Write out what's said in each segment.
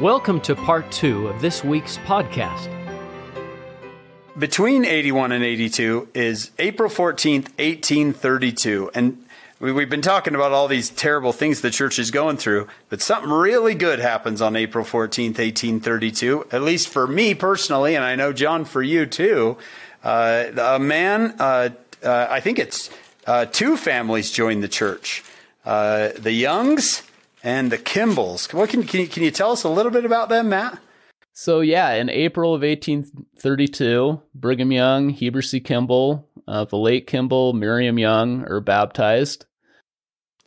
Welcome to part two of this week's podcast. Between 81 and 82 is April 14th, 1832. And we- we've been talking about all these terrible things the church is going through, but something really good happens on April 14th, 1832, at least for me personally, and I know, John, for you too. Uh, a man, uh, uh, I think it's uh, two families joined the church uh, the Youngs and the Kimballs. What can, can, you, can you tell us a little bit about them, Matt? So yeah, in April of 1832, Brigham Young, Heber C. Kimball, uh, Vilate Kimball, Miriam Young are baptized.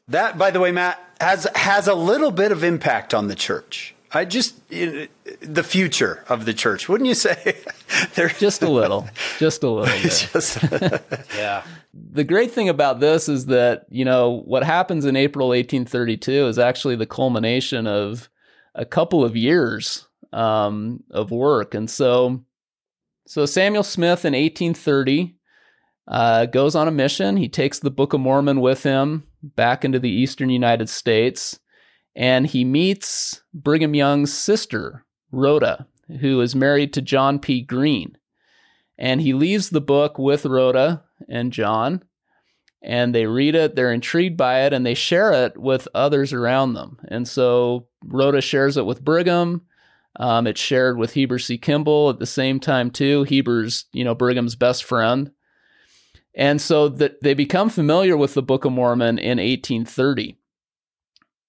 That, by the way, Matt, has has a little bit of impact on the church. I just in, the future of the church, wouldn't you say? They're Just a little, just a little bit. just Yeah. The great thing about this is that, you know, what happens in April 1832 is actually the culmination of a couple of years um, of work. And so, so Samuel Smith in 1830 uh, goes on a mission. He takes the Book of Mormon with him back into the eastern United States, and he meets Brigham Young's sister, Rhoda, who is married to John P. Greene. And he leaves the book with Rhoda and John, and they read it, they're intrigued by it, and they share it with others around them. And so Rhoda shares it with Brigham. Um, it's shared with Heber C. Kimball at the same time too. Heber's, you know, Brigham's best friend. And so that they become familiar with the Book of Mormon in 1830.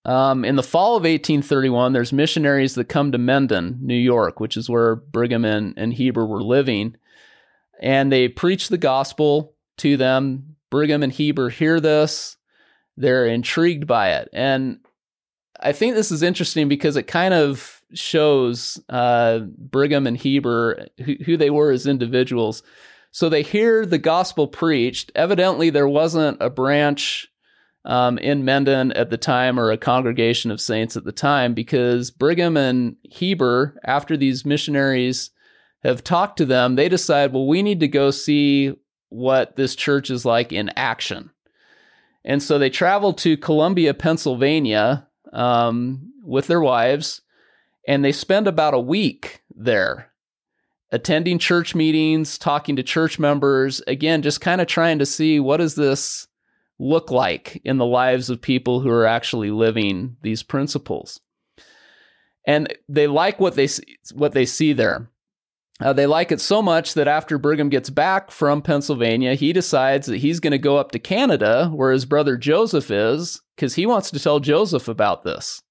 Um, in the fall of 1831, there's missionaries that come to Mendon, New York, which is where Brigham and, and Heber were living. And they preach the gospel to them. Brigham and Heber hear this. They're intrigued by it. And I think this is interesting because it kind of shows uh, Brigham and Heber who, who they were as individuals. So they hear the gospel preached. Evidently, there wasn't a branch um, in Mendon at the time or a congregation of saints at the time because Brigham and Heber, after these missionaries have talked to them, they decide, well, we need to go see what this church is like in action. And so they travel to Columbia, Pennsylvania um, with their wives, and they spend about a week there attending church meetings, talking to church members, again, just kind of trying to see what is this look like in the lives of people who are actually living these principles. And they like what they see, what they see there. Uh, they like it so much that after Brigham gets back from Pennsylvania, he decides that he's going to go up to Canada, where his brother Joseph is, because he wants to tell Joseph about this.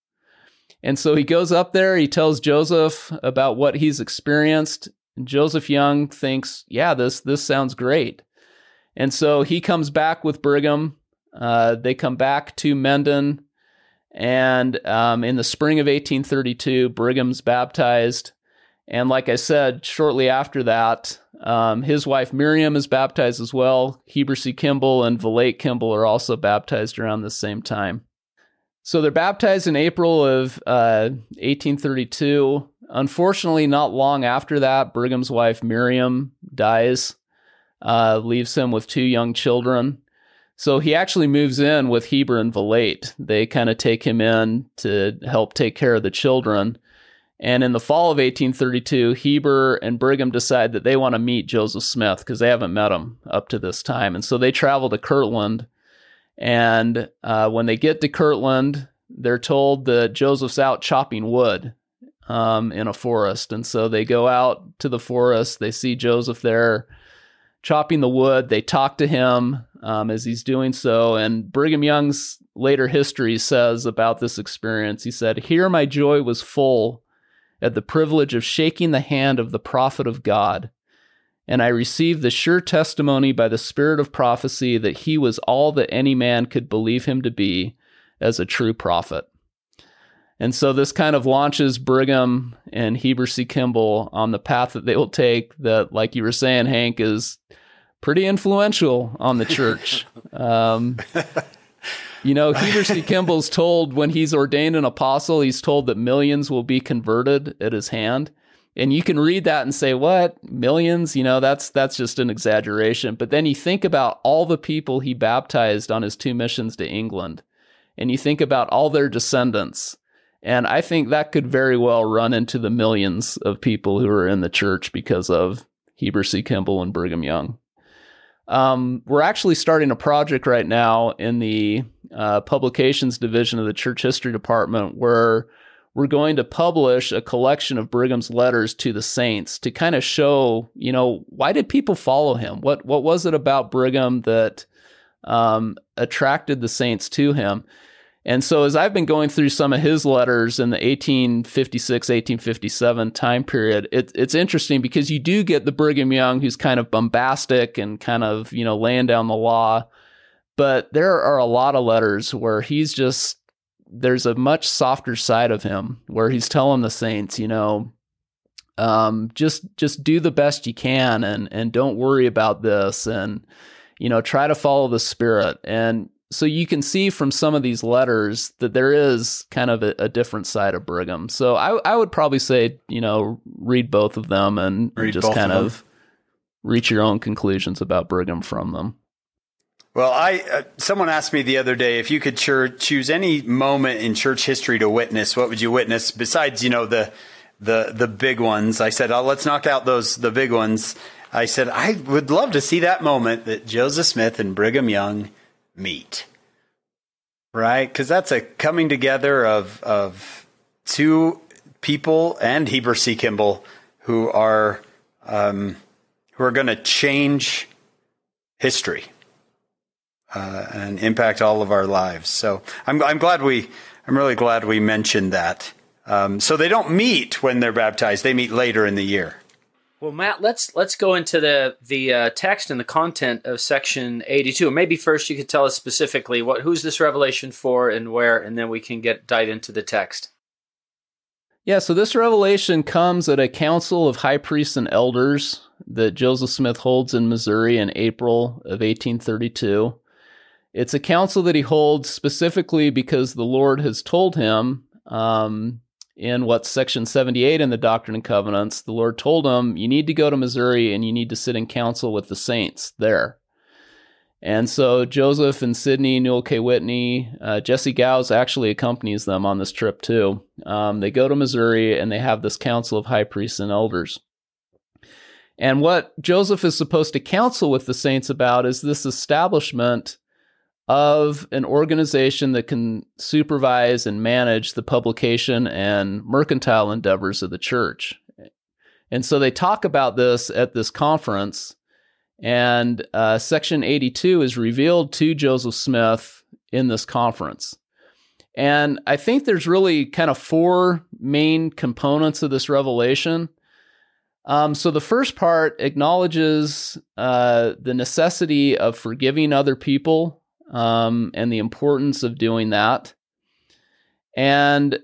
And so he goes up there, he tells Joseph about what he's experienced. Joseph Young thinks, yeah, this, this sounds great. And so he comes back with Brigham. Uh, they come back to Mendon. And um, in the spring of 1832, Brigham's baptized. And like I said, shortly after that, um, his wife Miriam is baptized as well. Heber C. Kimball and Vilate Kimball are also baptized around the same time. So they're baptized in April of uh, 1832. Unfortunately, not long after that, Brigham's wife Miriam dies, uh, leaves him with two young children. So he actually moves in with Heber and Vilate. They kind of take him in to help take care of the children. And in the fall of 1832, Heber and Brigham decide that they want to meet Joseph Smith because they haven't met him up to this time. And so they travel to Kirtland. And uh, when they get to Kirtland, they're told that Joseph's out chopping wood um, in a forest. And so they go out to the forest. They see Joseph there chopping the wood. They talk to him um, as he's doing so. And Brigham Young's later history says about this experience he said, Here my joy was full at the privilege of shaking the hand of the prophet of God. And I received the sure testimony by the spirit of prophecy that he was all that any man could believe him to be as a true prophet. And so this kind of launches Brigham and Heber C. Kimball on the path that they will take that, like you were saying, Hank, is pretty influential on the church. um, you know, Heber C. Kimball's told when he's ordained an apostle, he's told that millions will be converted at his hand. And you can read that and say, "What millions? You know, that's that's just an exaggeration." But then you think about all the people he baptized on his two missions to England, and you think about all their descendants, And I think that could very well run into the millions of people who are in the church because of Heber C. Kimball and Brigham Young. Um, we're actually starting a project right now in the uh, publications division of the church history department where we're going to publish a collection of Brigham's letters to the saints to kind of show, you know, why did people follow him? What what was it about Brigham that um, attracted the saints to him? And so, as I've been going through some of his letters in the 1856, 1857 time period, it, it's interesting because you do get the Brigham Young who's kind of bombastic and kind of, you know, laying down the law. But there are a lot of letters where he's just, there's a much softer side of him where he's telling the saints, you know, um, just just do the best you can and and don't worry about this and you know try to follow the spirit and so you can see from some of these letters that there is kind of a, a different side of Brigham. So I, I would probably say, you know, read both of them and read just kind of, of reach your own conclusions about Brigham from them. Well, I uh, someone asked me the other day if you could choose any moment in church history to witness, what would you witness besides, you know, the the the big ones? I said, oh, let's knock out those the big ones. I said I would love to see that moment that Joseph Smith and Brigham Young meet. Right? Because that's a coming together of, of two people and Heber C. Kimball who are, um, who are going to change history uh, and impact all of our lives. So I'm, I'm glad we, I'm really glad we mentioned that. Um, so they don't meet when they're baptized; they meet later in the year. Well, Matt, let's let's go into the the uh, text and the content of section eighty two. Maybe first you could tell us specifically what who's this revelation for and where, and then we can get dive into the text. Yeah, so this revelation comes at a council of high priests and elders that Joseph Smith holds in Missouri in April of 1832. It's a council that he holds specifically because the Lord has told him um, in what's section 78 in the Doctrine and Covenants, the Lord told him, You need to go to Missouri and you need to sit in council with the saints there. And so Joseph and Sidney, Newel K. Whitney, uh, Jesse Gause actually accompanies them on this trip too. Um, they go to Missouri and they have this council of high priests and elders. And what Joseph is supposed to counsel with the saints about is this establishment of an organization that can supervise and manage the publication and mercantile endeavors of the church. And so they talk about this at this conference, and uh, Section 82 is revealed to Joseph Smith in this conference. And I think there's really kind of four main components of this revelation. Um, so the first part acknowledges uh, the necessity of forgiving other people um, and the importance of doing that. And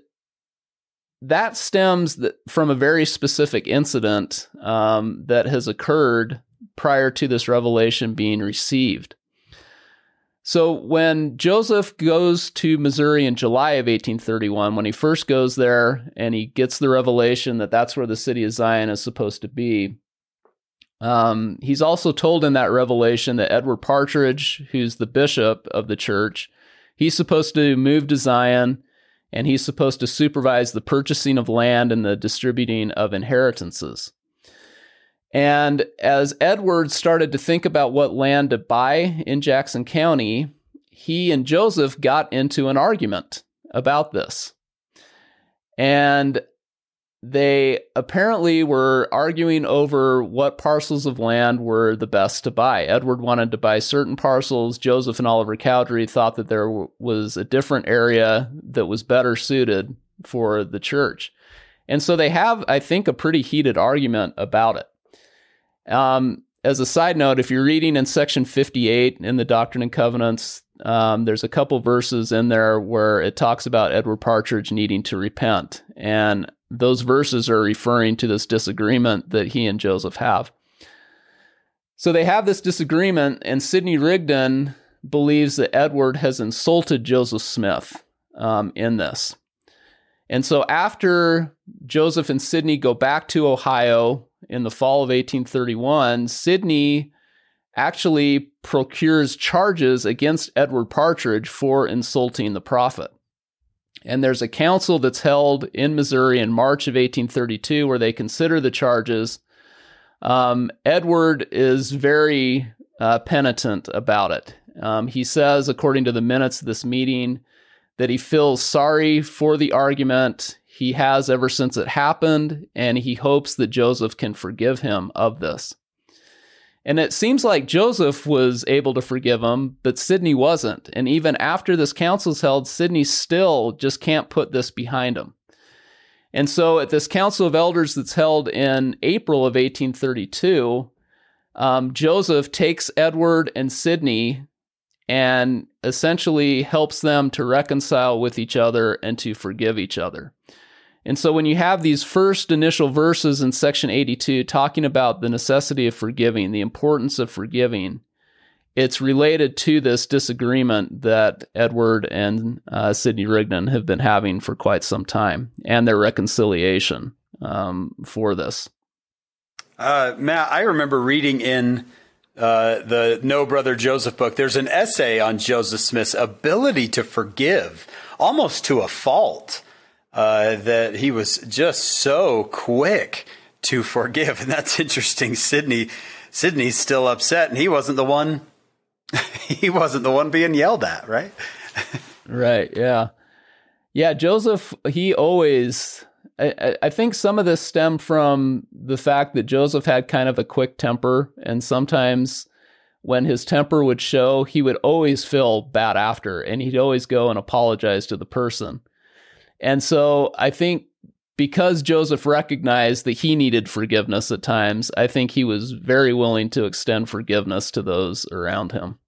that stems from a very specific incident um, that has occurred prior to this revelation being received. So, when Joseph goes to Missouri in July of 1831, when he first goes there and he gets the revelation that that's where the city of Zion is supposed to be, um, he's also told in that revelation that Edward Partridge, who's the bishop of the church, he's supposed to move to Zion and he's supposed to supervise the purchasing of land and the distributing of inheritances. And as Edward started to think about what land to buy in Jackson County, he and Joseph got into an argument about this. And they apparently were arguing over what parcels of land were the best to buy. Edward wanted to buy certain parcels. Joseph and Oliver Cowdery thought that there was a different area that was better suited for the church. And so they have, I think, a pretty heated argument about it. Um, as a side note, if you're reading in section 58 in the Doctrine and Covenants, um, there's a couple verses in there where it talks about Edward Partridge needing to repent. And those verses are referring to this disagreement that he and Joseph have. So they have this disagreement, and Sidney Rigdon believes that Edward has insulted Joseph Smith um, in this. And so after Joseph and Sidney go back to Ohio in the fall of 1831, Sidney actually procures charges against Edward Partridge for insulting the prophet. And there's a council that's held in Missouri in March of 1832 where they consider the charges. Um, Edward is very uh, penitent about it. Um, he says, according to the minutes of this meeting, that he feels sorry for the argument he has ever since it happened, and he hopes that Joseph can forgive him of this. And it seems like Joseph was able to forgive him, but Sidney wasn't. And even after this council's held, Sidney still just can't put this behind him. And so at this council of elders that's held in April of 1832, um, Joseph takes Edward and Sidney and essentially helps them to reconcile with each other and to forgive each other. And so when you have these first initial verses in section 82 talking about the necessity of forgiving, the importance of forgiving, it's related to this disagreement that Edward and uh, Sidney Rigdon have been having for quite some time and their reconciliation um, for this. Uh, Matt, I remember reading in uh, the Know Brother Joseph book, there's an essay on Joseph Smith's ability to forgive, almost to a fault, uh, that he was just so quick to forgive. And that's interesting. Sidney, Sidney's still upset, and he wasn't the one. he wasn't the one being yelled at, right? right. Yeah. Yeah. Joseph, he always I, I think some of this stemmed from the fact that Joseph had kind of a quick temper, and sometimes when his temper would show, he would always feel bad after, and he'd always go and apologize to the person. And so I think because Joseph recognized that he needed forgiveness at times, I think he was very willing to extend forgiveness to those around him.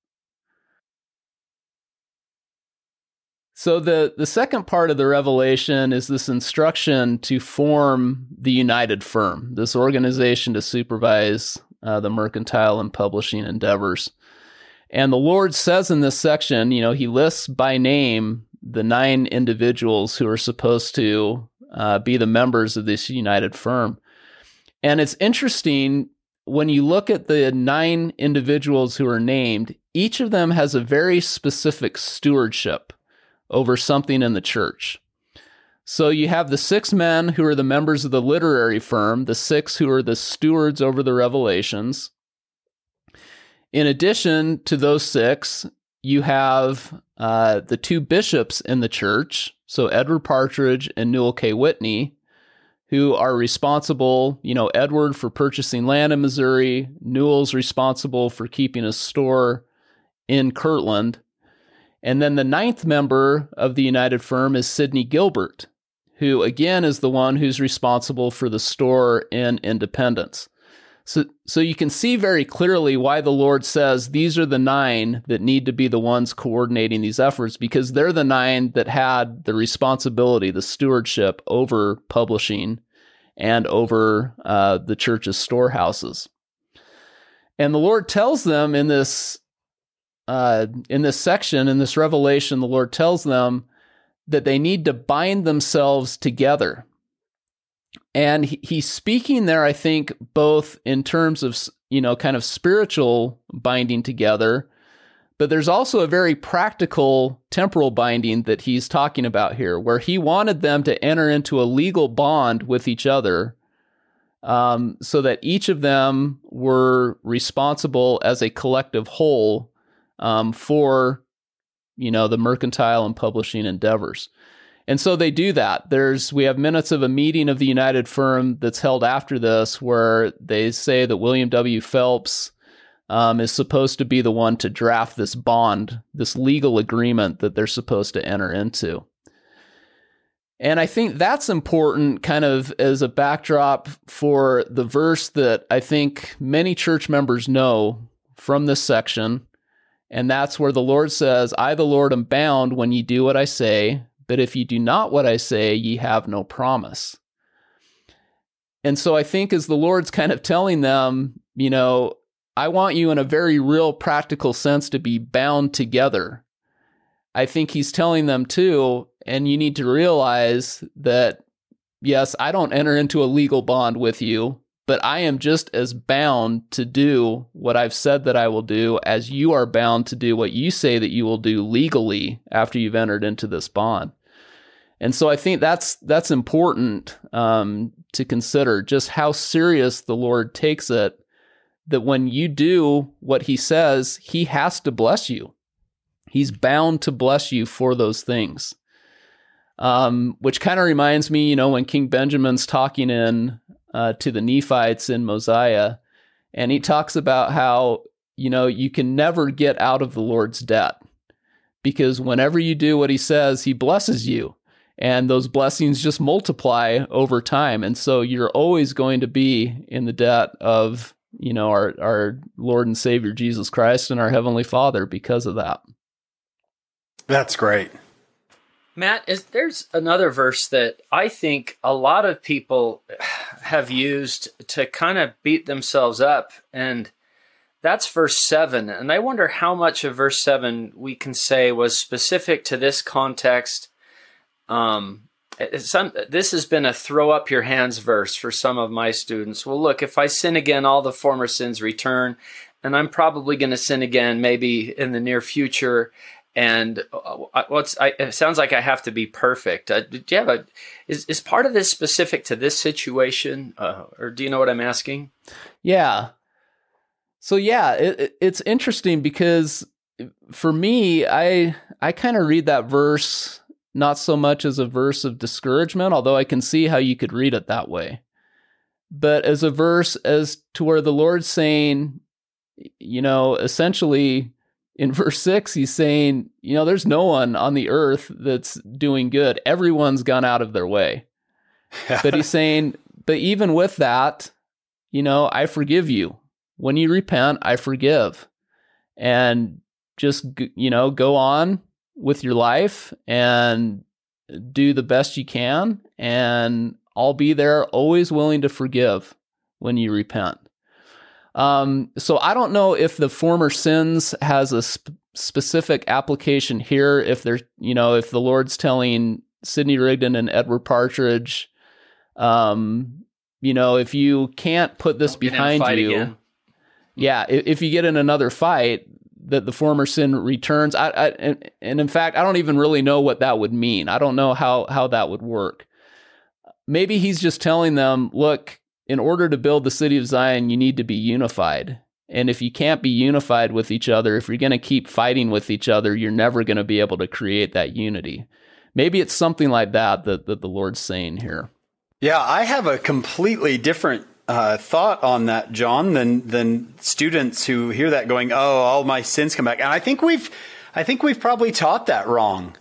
So the the second part of the revelation is this instruction to form the United Firm, this organization to supervise uh, the mercantile and publishing endeavors. And the Lord says in this section, you know, He lists by name the nine individuals who are supposed to uh, be the members of this United Firm. And it's interesting when you look at the nine individuals who are named, each of them has a very specific stewardship over something in the church. So you have the six men who are the members of the literary firm, the six who are the stewards over the revelations. In addition to those six, you have uh, the two bishops in the church, so Edward Partridge and Newel K. Whitney, who are responsible, you know, Edward for purchasing land in Missouri, Newel's responsible for keeping a store in Kirtland. And then the ninth member of the United Firm is Sidney Gilbert, who again is the one who's responsible for the store in Independence. So, so you can see very clearly why the Lord says these are the nine that need to be the ones coordinating these efforts because they're the nine that had the responsibility, the stewardship over publishing and over uh, the church's storehouses. And the Lord tells them in this uh, in this section, in this revelation, the Lord tells them that they need to bind themselves together. And he, he's speaking there, I think, both in terms of, you know, kind of spiritual binding together, but there's also a very practical temporal binding that he's talking about here, where he wanted them to enter into a legal bond with each other um, so that each of them were responsible as a collective whole um, for you know the mercantile and publishing endeavors. And so they do that. There's we have minutes of a meeting of the United Firm that's held after this where they say that William W. Phelps um, is supposed to be the one to draft this bond, this legal agreement that they're supposed to enter into. And I think that's important kind of as a backdrop for the verse that I think many church members know from this section and that's where the Lord says, I, the Lord, am bound when ye do what I say, but if ye do not what I say, ye have no promise. And so I think as the Lord's kind of telling them, you know, I want you in a very real practical sense to be bound together. I think he's telling them too, and you need to realize that, yes, I don't enter into a legal bond with you, but I am just as bound to do what I've said that I will do as you are bound to do what you say that you will do legally after you've entered into this bond. And so I think that's that's important um, to consider just how serious the Lord takes it. That when you do what He says, He has to bless you. He's bound to bless you for those things. Um, which kind of reminds me, you know, when King Benjamin's talking in uh, to the Nephites in Mosiah, and he talks about how you know you can never get out of the Lord's debt because whenever you do what He says, He blesses you and those blessings just multiply over time. And so you're always going to be in the debt of you know our our lord and savior jesus christ and our heavenly father because of that. That's great. Matt is there's another verse that i think a lot of people have used to kind of beat themselves up and that's verse 7 and i wonder how much of verse 7 we can say was specific to this context um, some this has been a throw up your hands verse for some of my students. Well, look, if I sin again, all the former sins return, and I'm probably going to sin again, maybe in the near future. And uh, what's I, it sounds like I have to be perfect. Uh, do you have a is is part of this specific to this situation, uh, or do you know what I'm asking? Yeah. So yeah, it, it's interesting because for me, I I kind of read that verse not so much as a verse of discouragement, although I can see how you could read it that way, but as a verse as to where the Lord's saying, you know, essentially in verse six, he's saying, you know, there's no one on the earth that's doing good. Everyone's gone out of their way. but he's saying, but even with that, you know, I forgive you. When you repent, I forgive. And just, you know, go on with your life and do the best you can. And I'll be there, always willing to forgive when you repent. Um, so I don't know if the former sins has a sp- specific application here. If there's, you know, if the Lord's telling Sidney Rigdon and Edward Partridge, um, you know, if you can't put this behind you, again. yeah, if, if you get in another fight, that the former sin returns. I, I and, and, in fact, I don't even really know what that would mean. I don't know how how that would work. Maybe he's just telling them, look, in order to build the city of Zion, you need to be unified. And if you can't be unified with each other, if you're going to keep fighting with each other, you're never going to be able to create that unity. Maybe it's something like that that, that the Lord's saying here. Yeah, I have a completely different uh, thought on that, John, than than students who hear that going, "Oh, all my sins come back." And I think we've, I think we've probably taught that wrong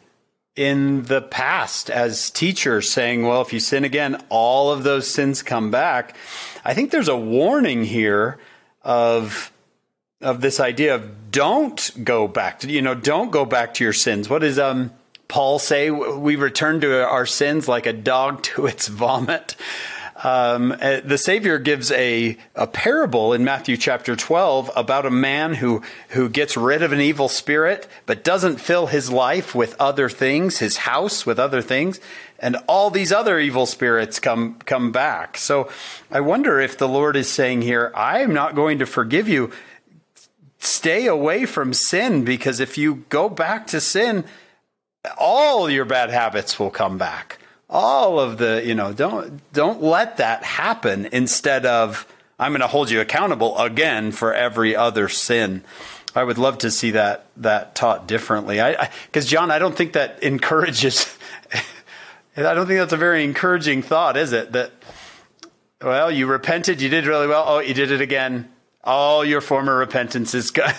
in the past as teachers, saying, "Well, if you sin again, all of those sins come back." I think there's a warning here of of this idea of don't go back to you know don't go back to your sins. What does um Paul say? We return to our sins like a dog to its vomit. Um, uh, the Savior gives a, a parable in Matthew chapter 12 about a man who, who gets rid of an evil spirit, but doesn't fill his life with other things, his house with other things, and all these other evil spirits come, come back. So I wonder if the Lord is saying here, I am not going to forgive you. Stay away from sin, because if you go back to sin, all your bad habits will come back all of the, you know, don't don't let that happen instead of I'm going to hold you accountable again for every other sin. I would love to see that that taught differently. I because John, I don't think that encourages. I don't think that's a very encouraging thought, is it? That well, you repented, you did really well. Oh, you did it again. All your former repentance is gone.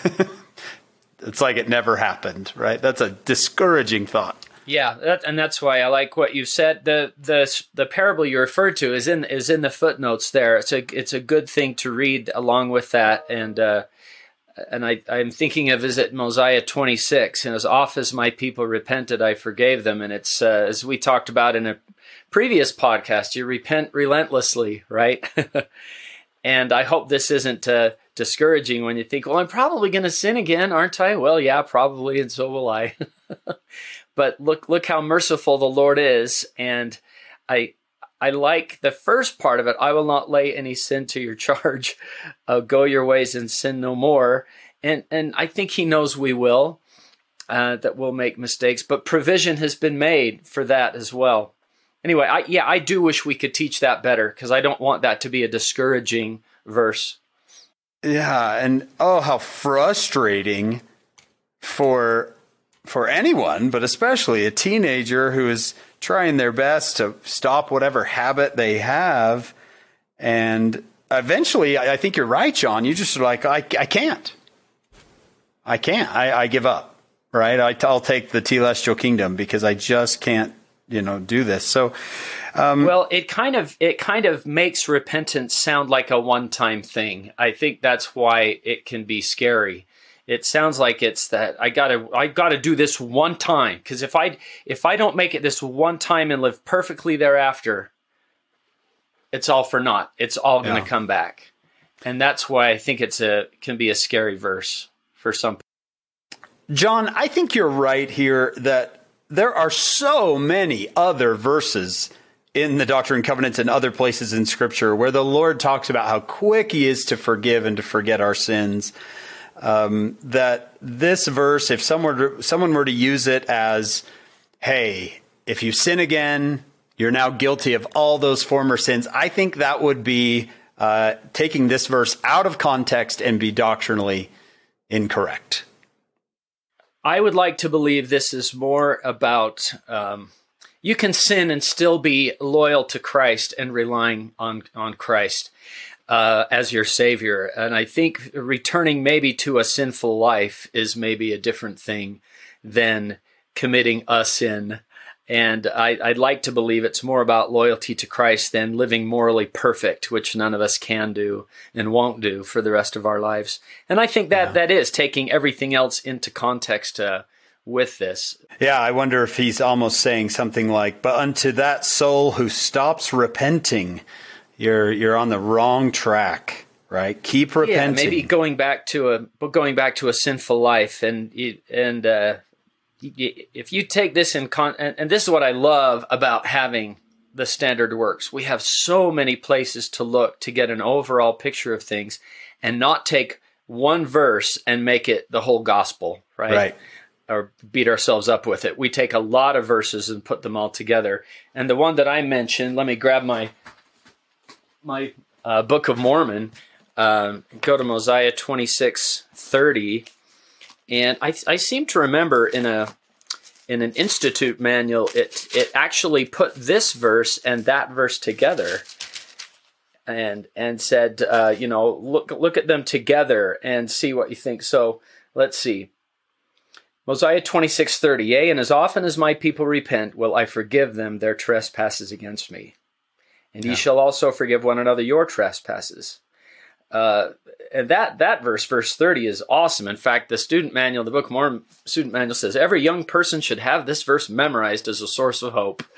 it's like it never happened, right? That's a discouraging thought. Yeah, that, and that's why I like what you said. the the The parable you referred to is in is in the footnotes there. It's a it's a good thing to read along with that, and uh, and I I'm thinking of is it Mosiah twenty six, and as oft as my people repented, I forgave them, and it's uh, as we talked about in a previous podcast, you repent relentlessly, right? and I hope this isn't uh, discouraging when you think, well, I'm probably going to sin again, aren't I? Well, yeah, probably, and so will I. but look look how merciful the Lord is and I I like the first part of it. I will not lay any sin to your charge. Uh, go your ways and sin no more. And and I think he knows we will. uh, that we'll make mistakes, but provision has been made for that as well. Anyway, I, yeah, I do wish we could teach that better because I don't want that to be a discouraging verse. Yeah, and oh, how frustrating for for anyone, but especially a teenager who is trying their best to stop whatever habit they have, and eventually, I, I think you're right, John. You just are like, I, I can't, I can't, I, I give up, right? I, will take the telestial kingdom because I just can't, you know, do this. So, um, well, it kind of it kind of makes repentance sound like a one time thing. I think that's why it can be scary. It sounds like it's that I gotta I gotta do this one time because if I if I don't make it this one time and live perfectly thereafter, it's all for naught. It's all going to yeah. come back, and that's why I think it's a can be a scary verse for some. John, I think you're right here that there are so many other verses in the Doctrine and Covenants and other places in Scripture where the Lord talks about how quick He is to forgive and to forget our sins. Um, that this verse, if someone were someone were to use it as, "Hey, if you sin again, you're now guilty of all those former sins," I think that would be uh, taking this verse out of context and be doctrinally incorrect. I would like to believe this is more about. Um, you can sin and still be loyal to Christ and relying on on Christ uh, as your savior. And I think returning maybe to a sinful life is maybe a different thing than committing a sin. And I, would like to believe it's more about loyalty to Christ than living morally perfect, which none of us can do and won't do for the rest of our lives. And I think that yeah. that is taking everything else into context. Uh, with this. Yeah, I wonder if he's almost saying something like, "But unto that soul who stops repenting, you're you're on the wrong track." Right? Keep repenting. Yeah, maybe going back to a going back to a sinful life, and and uh, if you take this in con, and, and this is what I love about having the standard works. We have so many places to look to get an overall picture of things, and not take one verse and make it the whole gospel. Right. Right or beat ourselves up with it. We take a lot of verses and put them all together. And the one that I mentioned, let me grab my my uh, Book of Mormon. Uh, go to Mosiah twenty six thirty, and I I seem to remember in a in an institute manual it it actually put this verse and that verse together and and said uh, you know look look at them together and see what you think so let's see Mosiah 26:30 Yea, and as often as my people repent, will I forgive them their trespasses against me. And yeah. ye shall also forgive one another your trespasses. Uh, and that that verse, verse 30, is awesome. In fact, the student manual, the Book of Mormon student manual says every young person should have this verse memorized as a source of hope.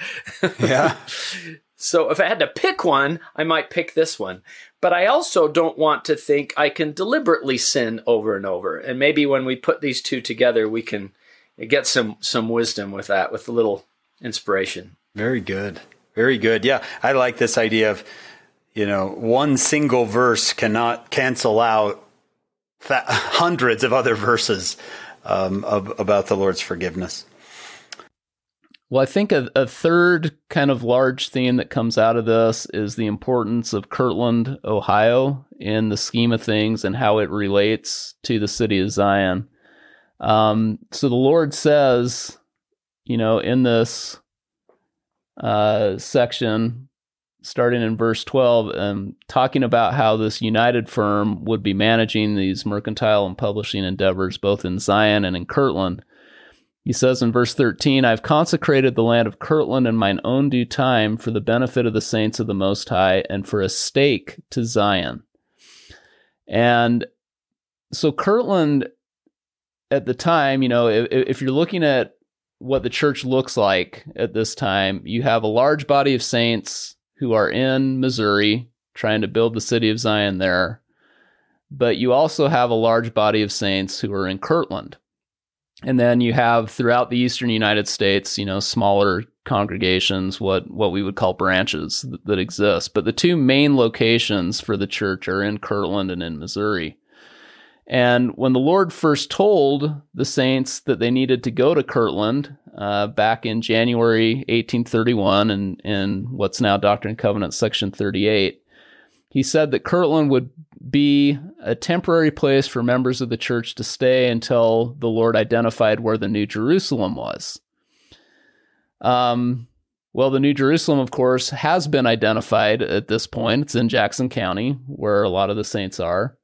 Yeah. so if I had to pick one, I might pick this one. But I also don't want to think I can deliberately sin over and over. And maybe when we put these two together, we can get some some wisdom with that, with a little inspiration. Very good. Very good. Yeah, I like this idea of you know one single verse cannot cancel out th- hundreds of other verses um, of, about the Lord's forgiveness. Well, I think a, a, third kind of large theme that comes out of this is the importance of Kirtland, Ohio, in the scheme of things and how it relates to the city of Zion. Um, so the Lord says, you know, in this uh, section, starting in verse 12, and talking about how this united firm would be managing these mercantile and publishing endeavors both in Zion and in Kirtland. He says in verse 13, I've consecrated the land of Kirtland in mine own due time for the benefit of the saints of the Most High and for a stake to Zion. And so Kirtland at the time, you know, if, if you're looking at what the church looks like at this time, you have a large body of saints who are in Missouri trying to build the city of Zion there. But you also have a large body of saints who are in Kirtland. And then you have throughout the eastern United States, you know, smaller congregations, what what we would call branches that, that exist. But the two main locations for the church are in Kirtland and in Missouri. And when the Lord first told the saints that they needed to go to Kirtland uh, back in January 1831 and in what's now Doctrine and Covenants section 38, he said that Kirtland would be a temporary place for members of the church to stay until the Lord identified where the New Jerusalem was. Um, well, the New Jerusalem, of course, has been identified at this point. It's in Jackson County, where a lot of the saints are.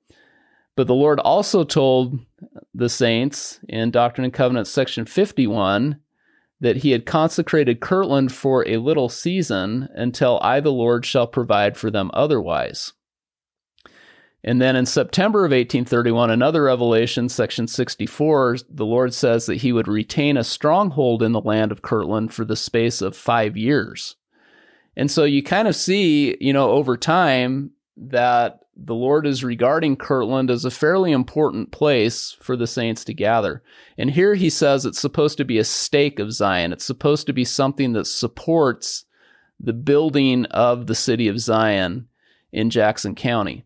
But the Lord also told the saints in Doctrine and Covenants, section 51, that he had consecrated Kirtland for a little season until I, the Lord, shall provide for them otherwise. And then in September of 1831, another revelation, section 64, the Lord says that he would retain a stronghold in the land of Kirtland for the space of five years. And so you kind of see, you know, over time that the Lord is regarding Kirtland as a fairly important place for the saints to gather. And here he says it's supposed to be a stake of Zion. It's supposed to be something that supports the building of the city of Zion in Jackson County.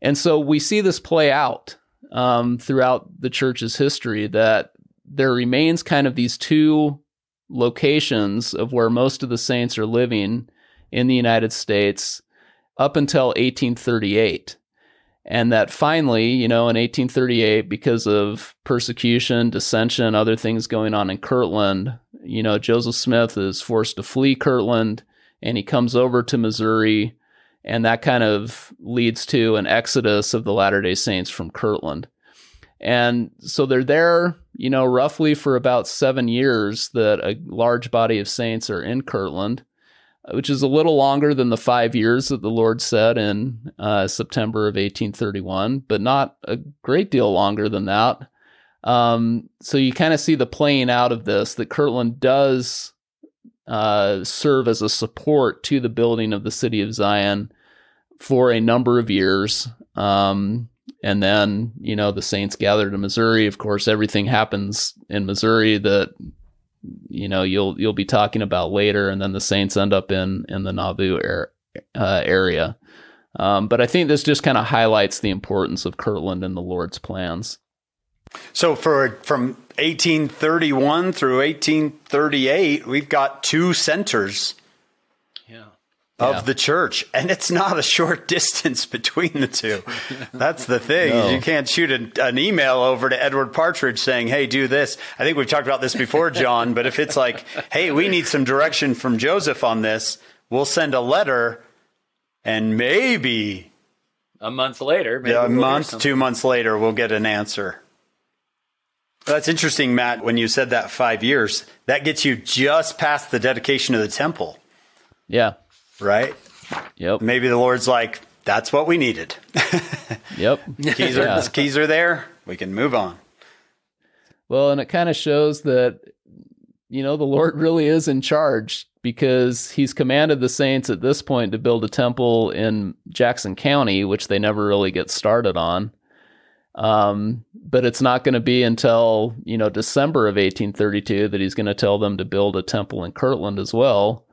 And so we see this play out um, throughout the church's history that there remains kind of these two locations of where most of the saints are living in the United States up until 1838. And that finally, you know, in 1838, because of persecution, dissension, other things going on in Kirtland, you know, Joseph Smith is forced to flee Kirtland and he comes over to Missouri. And that kind of leads to an exodus of the Latter day Saints from Kirtland. And so they're there, you know, roughly for about seven years that a large body of saints are in Kirtland which is a little longer than the five years that the Lord said in uh, September of 1831, but not a great deal longer than that. Um, so you kind of see the playing out of this that Kirtland does uh, serve as a support to the building of the city of Zion for a number of years. Um, and then, you know, the saints gathered in Missouri. Of course, everything happens in Missouri that you know you'll you'll be talking about later, and then the Saints end up in in the Nauvoo uh, area. Um, but I think this just kind of highlights the importance of Kirtland and the Lord's plans. So for from 1831 through 1838, we've got two centers of yeah. the church. And it's not a short distance between the two. That's the thing. No. You can't shoot a, an email over to Edward Partridge saying, Hey, do this. I think we've talked about this before, John, but if it's like, Hey, we need some direction from Joseph on this, we'll send a letter and maybe a month later, maybe a we'll month, two months later, we'll get an answer. That's interesting, Matt, when you said that five years, that gets you just past the dedication of the temple. Yeah right? Yep. Maybe the Lord's like, that's what we needed. yep. keys are yeah. keys are there. We can move on. Well, and it kind of shows that you know the Lord really is in charge because he's commanded the saints at this point to build a temple in Jackson County, which they never really get started on. Um, but it's not going to be until you know December of 1832 that he's going to tell them to build a temple in Kirtland as well.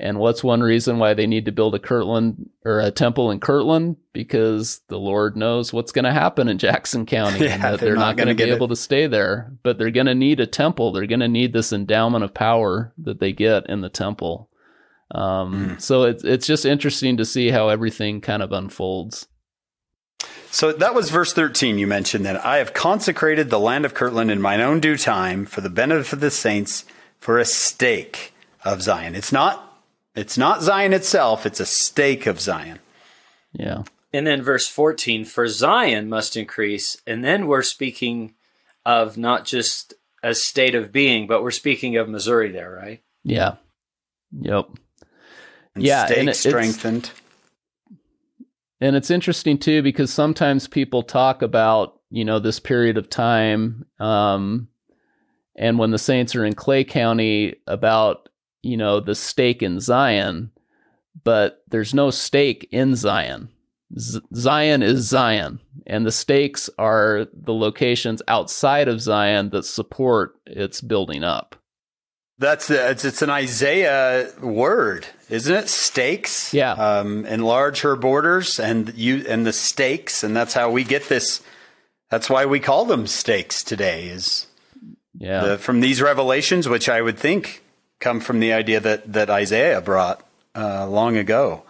And what's one reason why they need to build a Kirtland or a temple in Kirtland? Because the Lord knows what's going to happen in Jackson County yeah, and that they're, they're not, not going to be able to stay there. But they're going to need a temple. They're going to need this endowment of power that they get in the temple. Um, mm. So it's it's just interesting to see how everything kind of unfolds. So that was verse 13 you mentioned that I have consecrated the land of Kirtland in mine own due time for the benefit of the saints for a stake of Zion. It's not it's not Zion itself, it's a stake of Zion. Yeah. And then verse 14 for Zion must increase. And then we're speaking of not just a state of being, but we're speaking of Missouri there, right? Yeah. Yep. And yeah. Stake and it, strengthened. And it's interesting too, because sometimes people talk about, you know, this period of time. Um, and when the Saints are in Clay County, about you know, the stake in Zion, but there's no stake in Zion. Z- Zion is Zion, and the stakes are the locations outside of Zion that support its building up. That's it's, it's an Isaiah word, isn't it? Stakes. Yeah. Um, enlarge her borders and you and the stakes, and that's how we get this That's why we call them stakes today. Is yeah the, from these revelations, which I would think come from the idea that that Isaiah brought uh, long ago.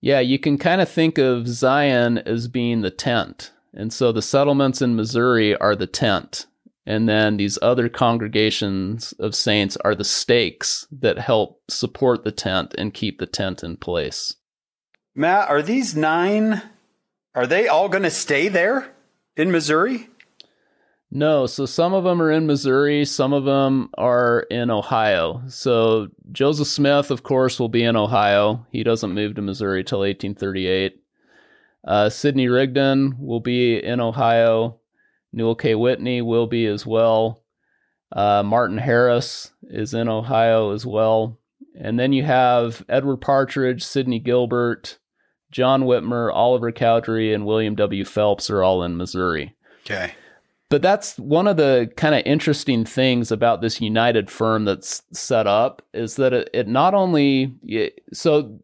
Yeah, you can kind of think of Zion as being the tent. And so the settlements in Missouri are the tent. And then these other congregations of saints are the stakes that help support the tent and keep the tent in place. Matt, are these nine, are they all going to stay there in Missouri? No, so some of them are in Missouri, some of them are in Ohio. So Joseph Smith, of course, will be in Ohio. He doesn't move to Missouri till 1838. Uh, Sidney Rigdon will be in Ohio. Newel K. Whitney will be as well. Uh, Martin Harris is in Ohio as well. And then you have Edward Partridge, Sidney Gilbert, John Whitmer, Oliver Cowdery, and William W. Phelps are all in Missouri. Okay. But that's one of the kind of interesting things about this United firm that's set up is that it, it not only so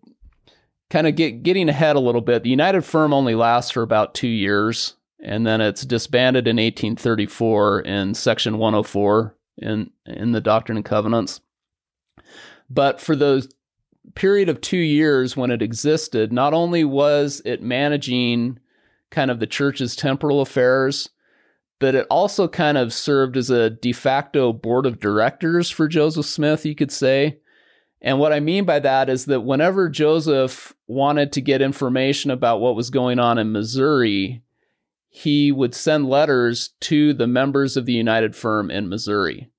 kind of get getting ahead a little bit. The United firm only lasts for about two years, and then it's disbanded in 1834 in Section 104 in in the Doctrine and Covenants. But for the period of two years when it existed, not only was it managing kind of the church's temporal affairs but it also kind of served as a de facto board of directors for Joseph Smith, you could say. And what I mean by that is that whenever Joseph wanted to get information about what was going on in Missouri, he would send letters to the members of the United Firm in Missouri.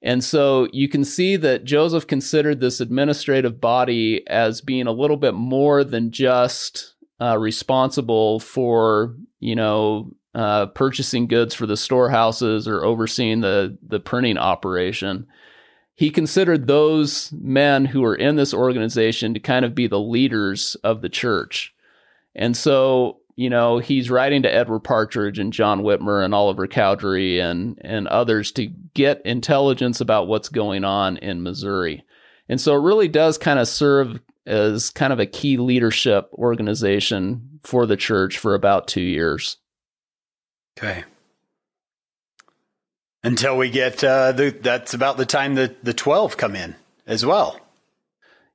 And so you can see that Joseph considered this administrative body as being a little bit more than just uh, responsible for, you know, uh, purchasing goods for the storehouses or overseeing the, the printing operation. He considered those men who were in this organization to kind of be the leaders of the church. And so, you know, he's writing to Edward Partridge and John Whitmer and Oliver Cowdery and, and others to get intelligence about what's going on in Missouri. And so it really does kind of serve as kind of a key leadership organization for the church for about two years. Okay. Until we get uh, the that's about the time that the twelve come in as well.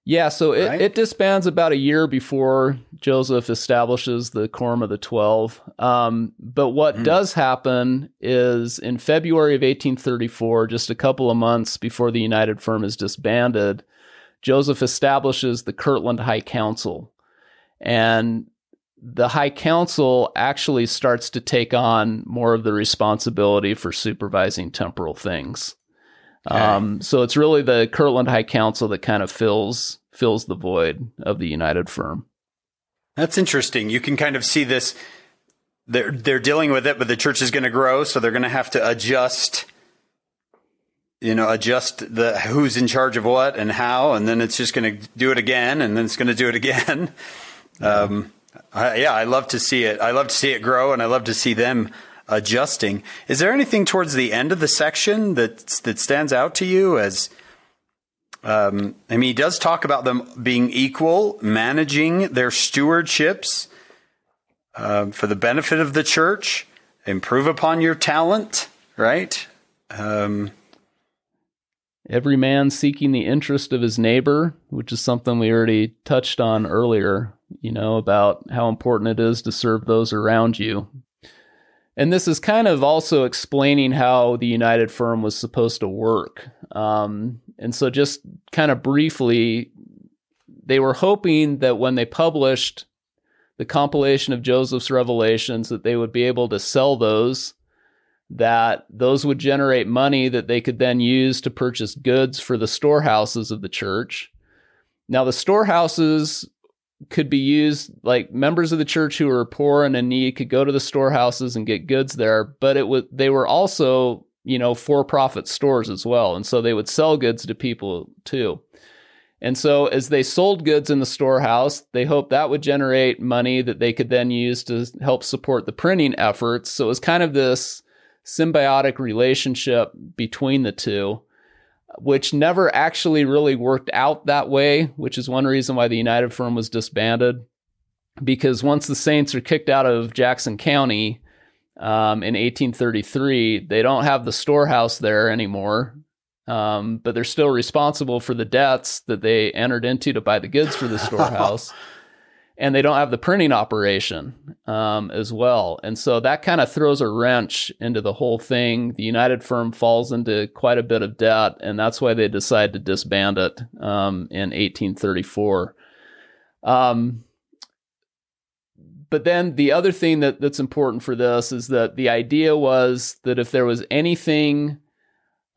Yeah, so it, right? it disbands about a year before Joseph establishes the Quorum of the Twelve. Um, but what mm. does happen is in February of 1834, just a couple of months before the United Firm is disbanded, Joseph establishes the Kirtland High Council. And the High Council actually starts to take on more of the responsibility for supervising temporal things. Okay. Um, so it's really the Kirtland High Council that kind of fills fills the void of the United Firm. That's interesting. You can kind of see this. They're they're dealing with it, but the church is going to grow, so they're going to have to adjust. You know, adjust the who's in charge of what and how, and then it's just going to do it again, and then it's going to do it again. Um, uh, yeah, I love to see it. I love to see it grow, and I love to see them adjusting. Is there anything towards the end of the section that that stands out to you as? Um, I mean, he does talk about them being equal, managing their stewardships uh, for the benefit of the church. Improve upon your talent, right? Um, Every man seeking the interest of his neighbor, which is something we already touched on earlier you know, about how important it is to serve those around you. And this is kind of also explaining how the United Firm was supposed to work. Um, and so, just kind of briefly, they were hoping that when they published the compilation of Joseph's revelations, that they would be able to sell those, that those would generate money that they could then use to purchase goods for the storehouses of the church. Now, the storehouses could be used like members of the church who were poor and in need could go to the storehouses and get goods there but it was they were also you know for-profit stores as well and so they would sell goods to people too. And so as they sold goods in the storehouse they hoped that would generate money that they could then use to help support the printing efforts. So it was kind of this symbiotic relationship between the two which never actually really worked out that way, which is one reason why the United Firm was disbanded. Because once the Saints are kicked out of Jackson County, um, in 1833. They don't have the storehouse there anymore, um, but they're still responsible for the debts that they entered into to buy the goods for the storehouse. And they don't have the printing operation um, as well. And so that kind of throws a wrench into the whole thing. The United firm falls into quite a bit of debt, and that's why they decide to disband it um, in 1834. Um, but then the other thing that, that's important for this is that the idea was that if there was anything,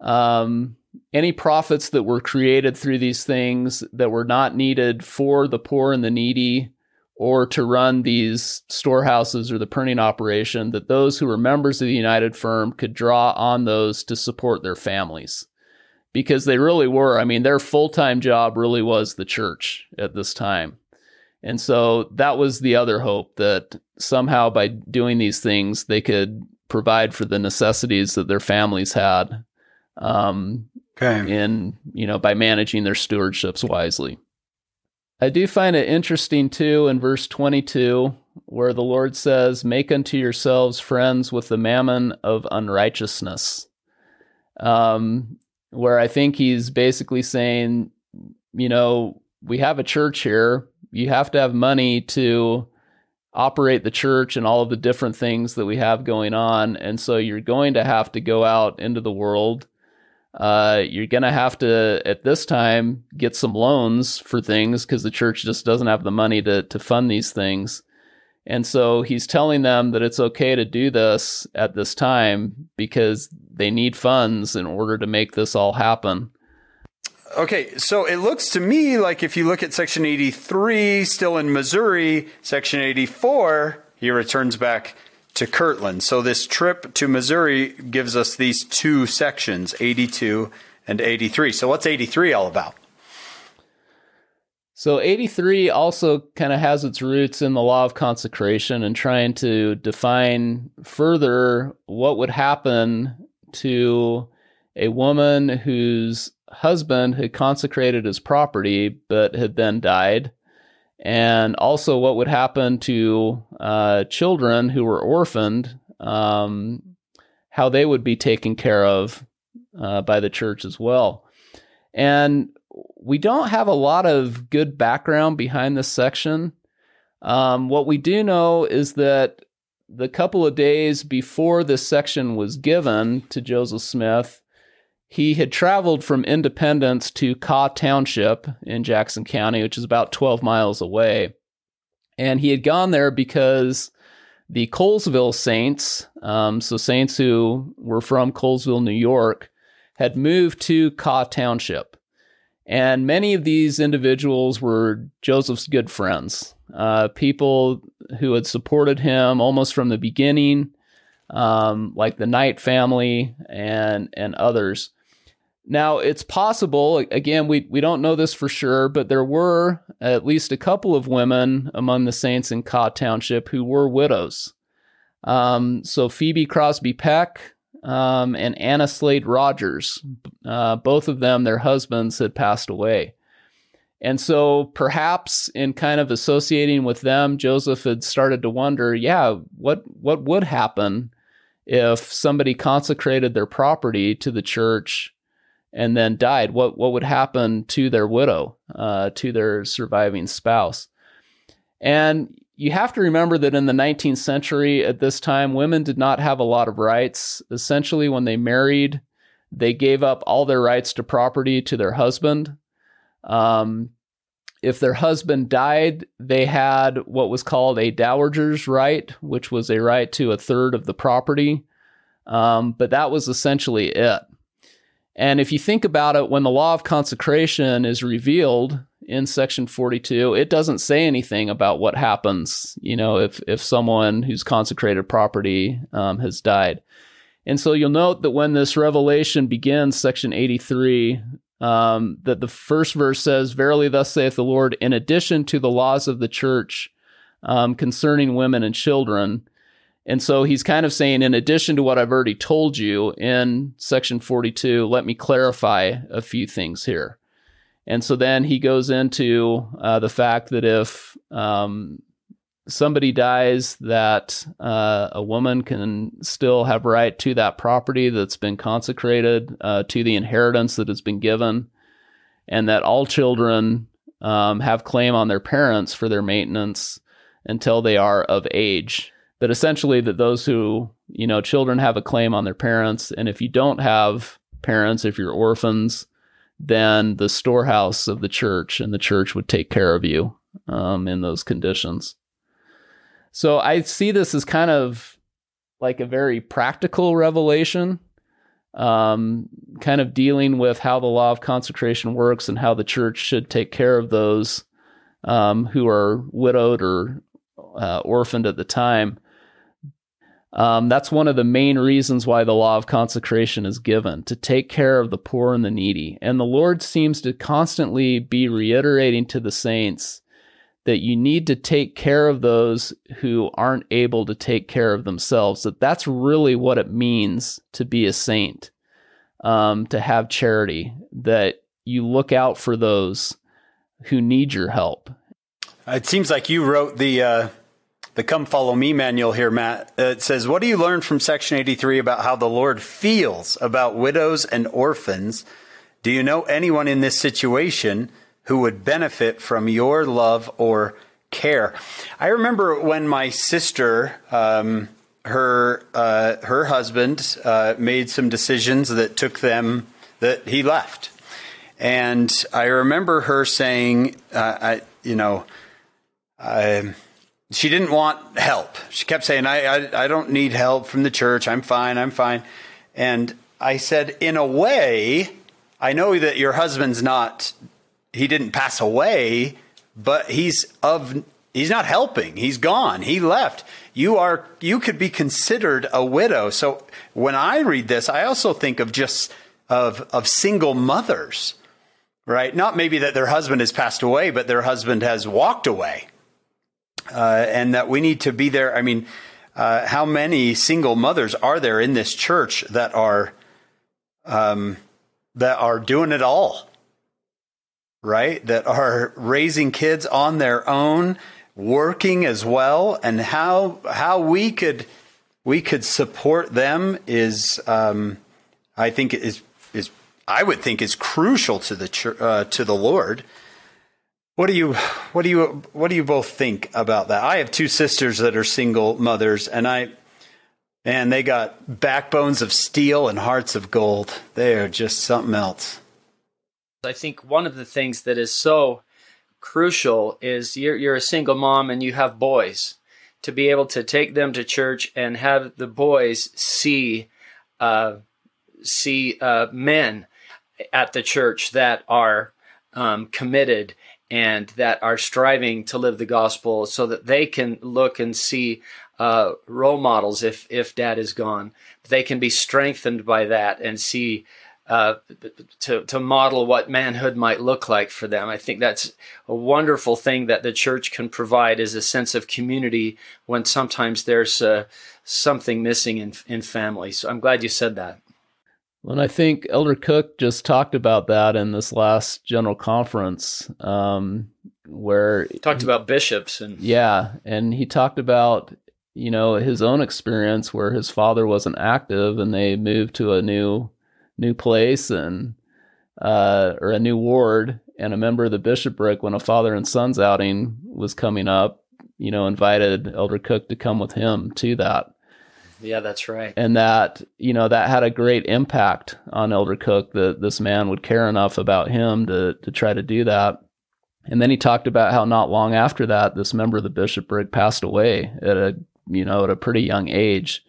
um, any profits that were created through these things that were not needed for the poor and the needy, or to run these storehouses or the printing operation, that those who were members of the United Firm could draw on those to support their families. Because they really were. I mean, their full time job really was the church at this time. And so that was the other hope that somehow by doing these things, they could provide for the necessities that their families had. Um, okay. In, you know, by managing their stewardships wisely. I do find it interesting too in verse 22, where the Lord says, Make unto yourselves friends with the mammon of unrighteousness. Um, where I think he's basically saying, you know, we have a church here. You have to have money to operate the church and all of the different things that we have going on. And so you're going to have to go out into the world uh, you're going to have to, at this time, get some loans for things because the church just doesn't have the money to, to fund these things. And so he's telling them that it's okay to do this at this time because they need funds in order to make this all happen. Okay, so it looks to me like if you look at Section 83, still in Missouri, Section 84, he returns back to Kirtland. So this trip to Missouri gives us these two sections, 82 and 83. So what's 83 all about? So 83 also kind of has its roots in the law of consecration and trying to define further what would happen to a woman whose husband had consecrated his property but had then died and also what would happen to uh, children who were orphaned, um, how they would be taken care of uh, by the church as well. And we don't have a lot of good background behind this section. Um, what we do know is that the couple of days before this section was given to Joseph Smith, he had traveled from Independence to Kaw Township in Jackson County, which is about 12 miles away. And he had gone there because the Colesville Saints, um, so saints who were from Colesville, New York, had moved to Kaw Township. And many of these individuals were Joseph's good friends, uh, people who had supported him almost from the beginning, um, like the Knight family and and others. Now, it's possible, again, we, we don't know this for sure, but there were at least a couple of women among the saints in Kaw Township who were widows. Um, so Phoebe Crosby Peck um, and Anna Slade Rogers, uh, both of them, their husbands had passed away. And so perhaps in kind of associating with them, Joseph had started to wonder, yeah, what, what would happen if somebody consecrated their property to the church and then died, what what would happen to their widow, uh, to their surviving spouse? And you have to remember that in the 19th century, at this time, women did not have a lot of rights. Essentially, when they married, they gave up all their rights to property to their husband. Um, if their husband died, they had what was called a dowager's right, which was a right to a third of the property. Um, but that was essentially it. And if you think about it, when the law of consecration is revealed in section 42, it doesn't say anything about what happens, you know, if, if someone who's consecrated property um, has died. And so you'll note that when this revelation begins, section 83, um, that the first verse says, Verily, thus saith the Lord, in addition to the laws of the church um, concerning women and children, and so he's kind of saying, in addition to what I've already told you in section 42, let me clarify a few things here. And so then he goes into uh, the fact that if um, somebody dies, that uh, a woman can still have right to that property that's been consecrated, uh, to the inheritance that has been given, and that all children um, have claim on their parents for their maintenance until they are of age. But essentially, that those who, you know, children have a claim on their parents, and if you don't have parents, if you're orphans, then the storehouse of the church and the church would take care of you um, in those conditions. So I see this as kind of like a very practical revelation, um, kind of dealing with how the law of consecration works and how the church should take care of those um, who are widowed or uh, orphaned at the time. Um, that's one of the main reasons why the law of consecration is given to take care of the poor and the needy. And the Lord seems to constantly be reiterating to the saints that you need to take care of those who aren't able to take care of themselves. That that's really what it means to be a saint, um, to have charity. That you look out for those who need your help. It seems like you wrote the uh, the Come Follow Me manual here, Matt. It says, "What do you learn from Section 83 about how the Lord feels about widows and orphans? Do you know anyone in this situation?" who would benefit from your love or care. I remember when my sister, um, her uh, her husband, uh, made some decisions that took them that he left, and I remember her saying, uh, I, you know, I, she didn't want help. She kept saying, I, I I don't need help from the church. I'm fine. I'm fine. And I said, in a way, I know that your husband's not he didn't pass away, but he's of he's not helping. He's gone. He left. You are you could be considered a widow. So when I read this, I also think of just of of single mothers. Right? Not maybe that their husband has passed away, but their husband has walked away. Uh, and that we need to be there. I mean, uh, how many single mothers are there in this church that are um, that are doing it all? right? That are raising kids on their own, working as well, and how how we could we could support them is, um, I think, is is I would think is crucial to the uh, to the Lord. What do you what do you what do you both think about that? I have two sisters that are single mothers, and I and they got backbones of steel and hearts of gold. They are just something else. I think one of the things that is so crucial is you're, you're a single mom and you have boys. To be able to take them to church and have the boys see uh, see uh, men at the church that are um, committed and that are striving to live the gospel so that they can look and see uh, role models if if dad is gone they can be strengthened by that and see uh, to to model what manhood might look like for them. I think that's a wonderful thing that the church can provide is a sense of community when sometimes there's uh, something missing in in families. So I'm glad you said that. And I think Elder Cook just talked about that in this last general conference, um, where he talked about bishops and yeah, and he talked about you know his own experience where his father wasn't active and they moved to a new new place and uh, or a new ward, and a member of the bishopric, when a father and son's outing was coming up, you know, invited Elder Cook to come with him to that. Yeah, that's right. And that, you know, that had a great impact on Elder Cook that this man would care enough about him to to try to do that. And then he talked about how not long after that, this member of the bishopric passed away at a, you know, at a pretty young age.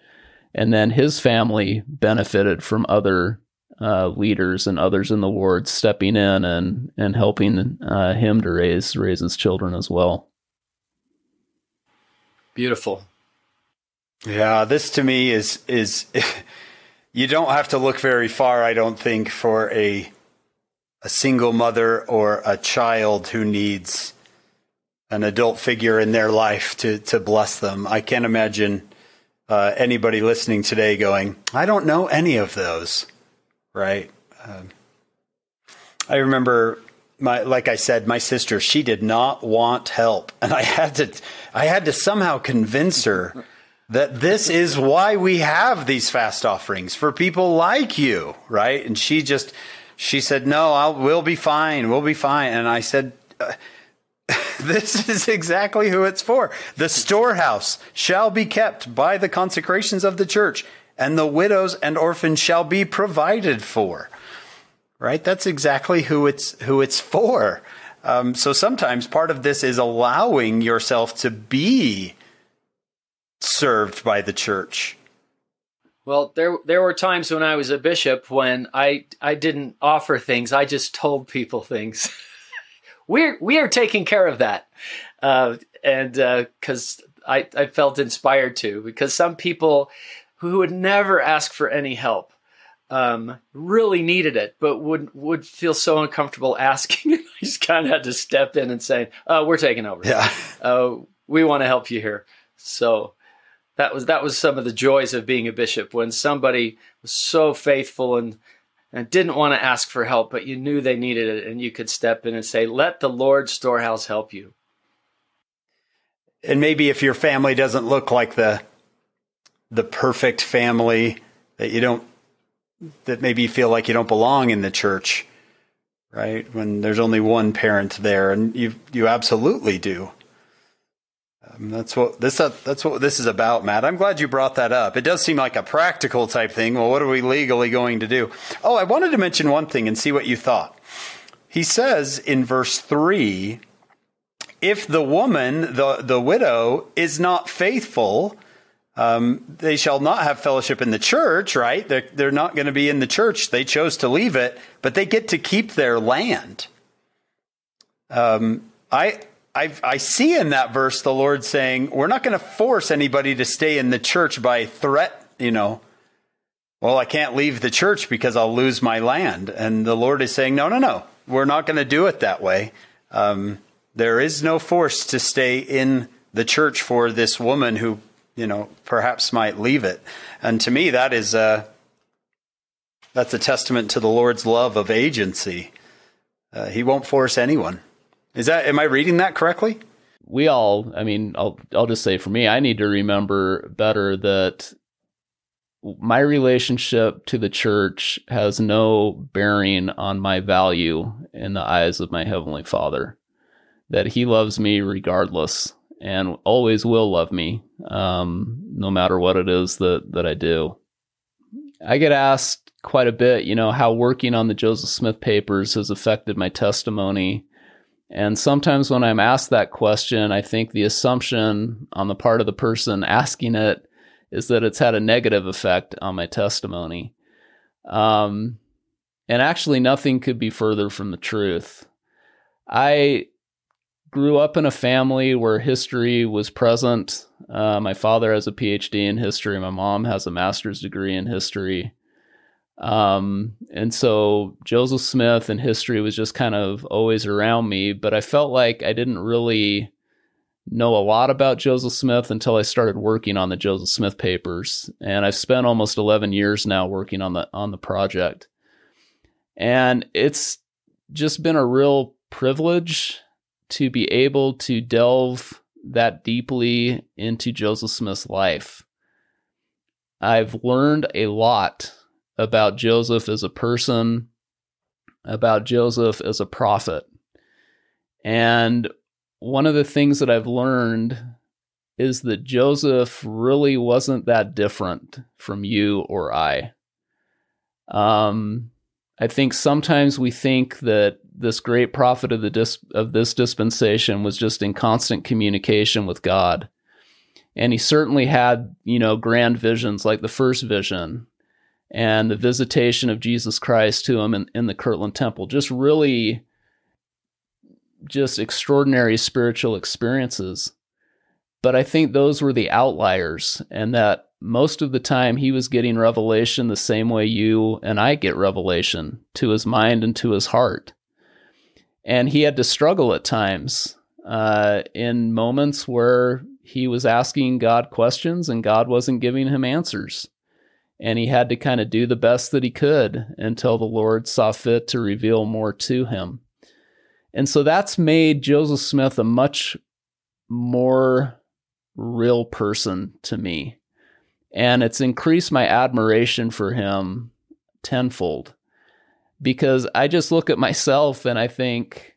And then his family benefited from other uh, leaders and others in the ward stepping in and and helping uh, him to raise raise his children as well. Beautiful. Yeah, this to me is is you don't have to look very far, I don't think, for a a single mother or a child who needs an adult figure in their life to to bless them. I can't imagine uh, anybody listening today going, "I don't know any of those." right? Um, I remember my like I said, my sister, she did not want help, and I had to I had to somehow convince her that this is why we have these fast offerings for people like you, right? And she just she said, "No, I'll we'll be fine. We'll be fine." And I said. This is exactly who it's for. The storehouse shall be kept by the consecrations of the church, and the widows and orphans shall be provided for right? That's exactly who it's who it's for. Um, so sometimes part of this is allowing yourself to be served by the church. Well, there there were times when I was a bishop when I I didn't offer things. I just told people things. we're we are taking care of that, uh, and because uh, I I felt inspired to because some people who would never ask for any help um, really needed it, but would would feel so uncomfortable asking. I just kind of had to step in and say, uh, "We're taking over. Yeah, uh, we want to help you here." So that was that was some of the joys of being a bishop when somebody was so faithful and and didn't want to ask for help, but you knew they needed it, and you could step in and say, "Let the Lord's storehouse help you." And maybe if your family doesn't look like the the perfect family that you don't that maybe you feel like you don't belong in the church, right? When there's only one parent there, and you you absolutely do. Um, that's what this uh, that's what this is about, Matt. I'm glad you brought that up. It does seem like a practical type thing. Well, what are we legally going to do? Oh, I wanted to mention one thing and see what you thought. He says in verse three, if the woman, the the widow, is not faithful um, they shall not have fellowship in the church, right? They're, they're not going to be in the church. They chose to leave it, but they get to keep their land. Um, I, I, I see in that verse the Lord saying, we're not going to force anybody to stay in the church by threat, you know. Well, I can't leave the church because I'll lose my land. And the Lord is saying, no, no, no, we're not going to do it that way. Um, there is no force to stay in the church for this woman who you know, perhaps might leave it. And to me, that is a, that's a testament to the Lord's love of agency. Uh, he won't force anyone. Is that, am I reading that correctly? We all, I mean, I'll, I'll just say for me, I need to remember better that my relationship to the church has no bearing on my value in the eyes of my heavenly father that he loves me regardless and always will love me, um, no matter what it is that that I do. I get asked quite a bit, you know, how working on the Joseph Smith papers has affected my testimony. And sometimes when I'm asked that question, I think the assumption on the part of the person asking it is that it's had a negative effect on my testimony. Um, and actually, nothing could be further from the truth. I grew up in a family where history was present. Uh, my father has a PhD in history. My mom has a master's degree in history. Um, and so Joseph Smith and history was just kind of always around me, but I felt like I didn't really know a lot about Joseph Smith until I started working on the Joseph Smith papers. And I've spent almost 11 years now working on the on the project. And it's just been a real privilege to be able to delve that deeply into Joseph Smith's life. I've learned a lot about Joseph as a person, about Joseph as a prophet. And one of the things that I've learned is that Joseph really wasn't that different from you or I. Um, I think sometimes we think that this great prophet of the dis- of this dispensation was just in constant communication with God. And he certainly had, you know, grand visions like the first vision and the visitation of Jesus Christ to him in, in the Kirtland Temple. Just really just extraordinary spiritual experiences. But I think those were the outliers and that most of the time he was getting revelation the same way you and I get revelation to his mind and to his heart. And he had to struggle at times uh, in moments where he was asking God questions and God wasn't giving him answers. And he had to kind of do the best that he could until the Lord saw fit to reveal more to him. And so that's made Joseph Smith a much more real person to me. And it's increased my admiration for him tenfold because I just look at myself and I think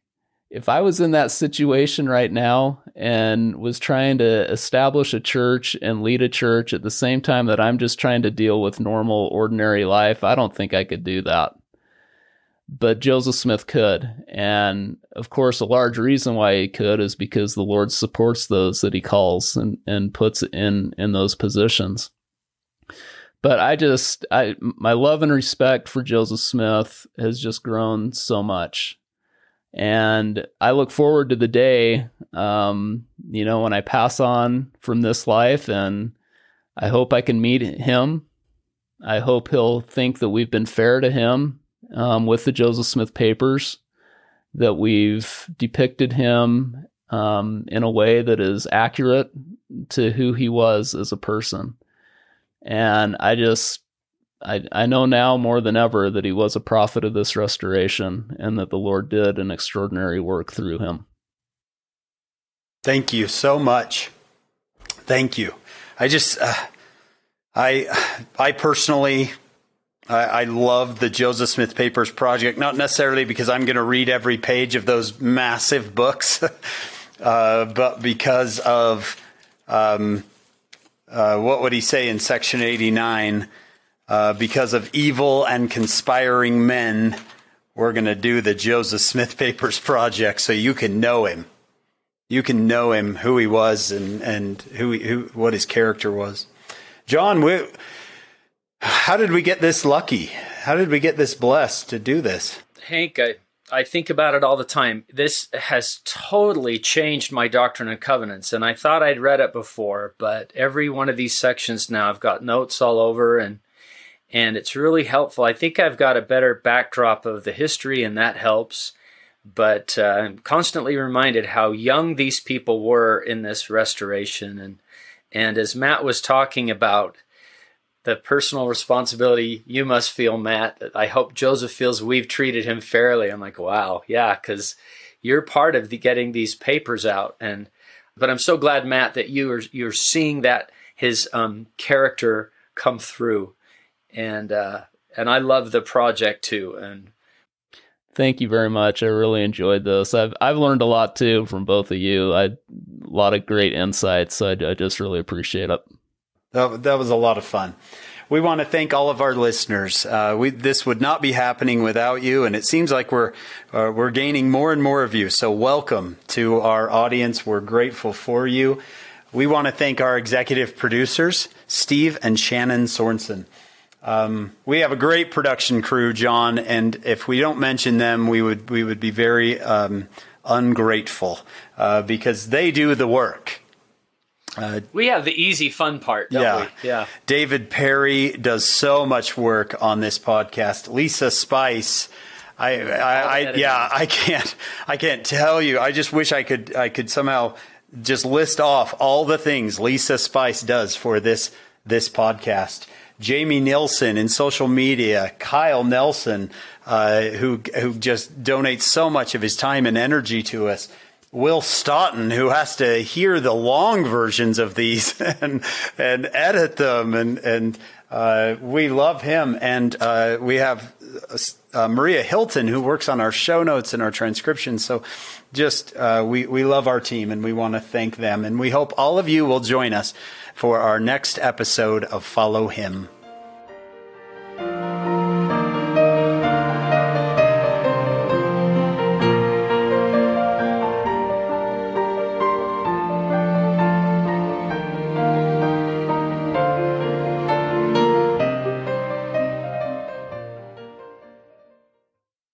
if I was in that situation right now and was trying to establish a church and lead a church at the same time that I'm just trying to deal with normal, ordinary life, I don't think I could do that. But Joseph Smith could. And of course, a large reason why he could is because the Lord supports those that he calls and, and puts in, in those positions but I just I my love and respect for Joseph Smith has just grown so much. And I look forward to the day, um, you know, when I pass on from this life, and I hope I can meet him. I hope he'll think that we've been fair to him um, with the Joseph Smith papers, that we've depicted him um, in a way that is accurate to who he was as a person. And I just, I, I know now more than ever that he was a prophet of this restoration and that the Lord did an extraordinary work through him. Thank you so much. Thank you. I just, uh, I, I personally, I, I love the Joseph Smith Papers project, not necessarily because I'm going to read every page of those massive books, uh, but because of um, uh, what would he say in section 89? Uh, because of evil and conspiring men, we're going to do the Joseph Smith Papers project so you can know him. You can know him, who he was, and, and who, who what his character was. John, we, how did we get this lucky? How did we get this blessed to do this? Hank, I, I think about it all the time. This has totally changed my Doctrine and Covenants, and I thought I'd read it before, but every one of these sections now I've got notes all over, and and it's really helpful. I think I've got a better backdrop of the history, and that helps. But uh, I'm constantly reminded how young these people were in this restoration, and and as Matt was talking about the personal responsibility you must feel, Matt. I hope Joseph feels we've treated him fairly. I'm like, wow, yeah, because you're part of the getting these papers out, and but I'm so glad, Matt, that you are you're seeing that his um, character come through, and uh, and I love the project too, and. Thank you very much. I really enjoyed this. I've I've learned a lot too from both of you. I a lot of great insights. So I, I just really appreciate it. That, that was a lot of fun. We want to thank all of our listeners. Uh, we, this would not be happening without you, and it seems like we're uh, we're gaining more and more of you. So welcome to our audience. We're grateful for you. We want to thank our executive producers, Steve and Shannon Sorensen. Um, we have a great production crew, John, and if we don't mention them, we would we would be very um, ungrateful uh, because they do the work. Uh, we have the easy fun part, yeah. We? Yeah. David Perry does so much work on this podcast. Lisa Spice. I, I, I yeah, I can't, I can't tell you. I just wish I could, I could somehow just list off all the things Lisa Spice does for this, this podcast. Jamie Nilsson in social media, Kyle Nelson, uh, who, who just donates so much of his time and energy to us. Will Stoughton, who has to hear the long versions of these and and edit them, and and uh, we love him. And uh, we have uh, Maria Hilton, who works on our show notes and our transcriptions. So, just uh, we we love our team, and we want to thank them. And we hope all of you will join us for our next episode of Follow Him.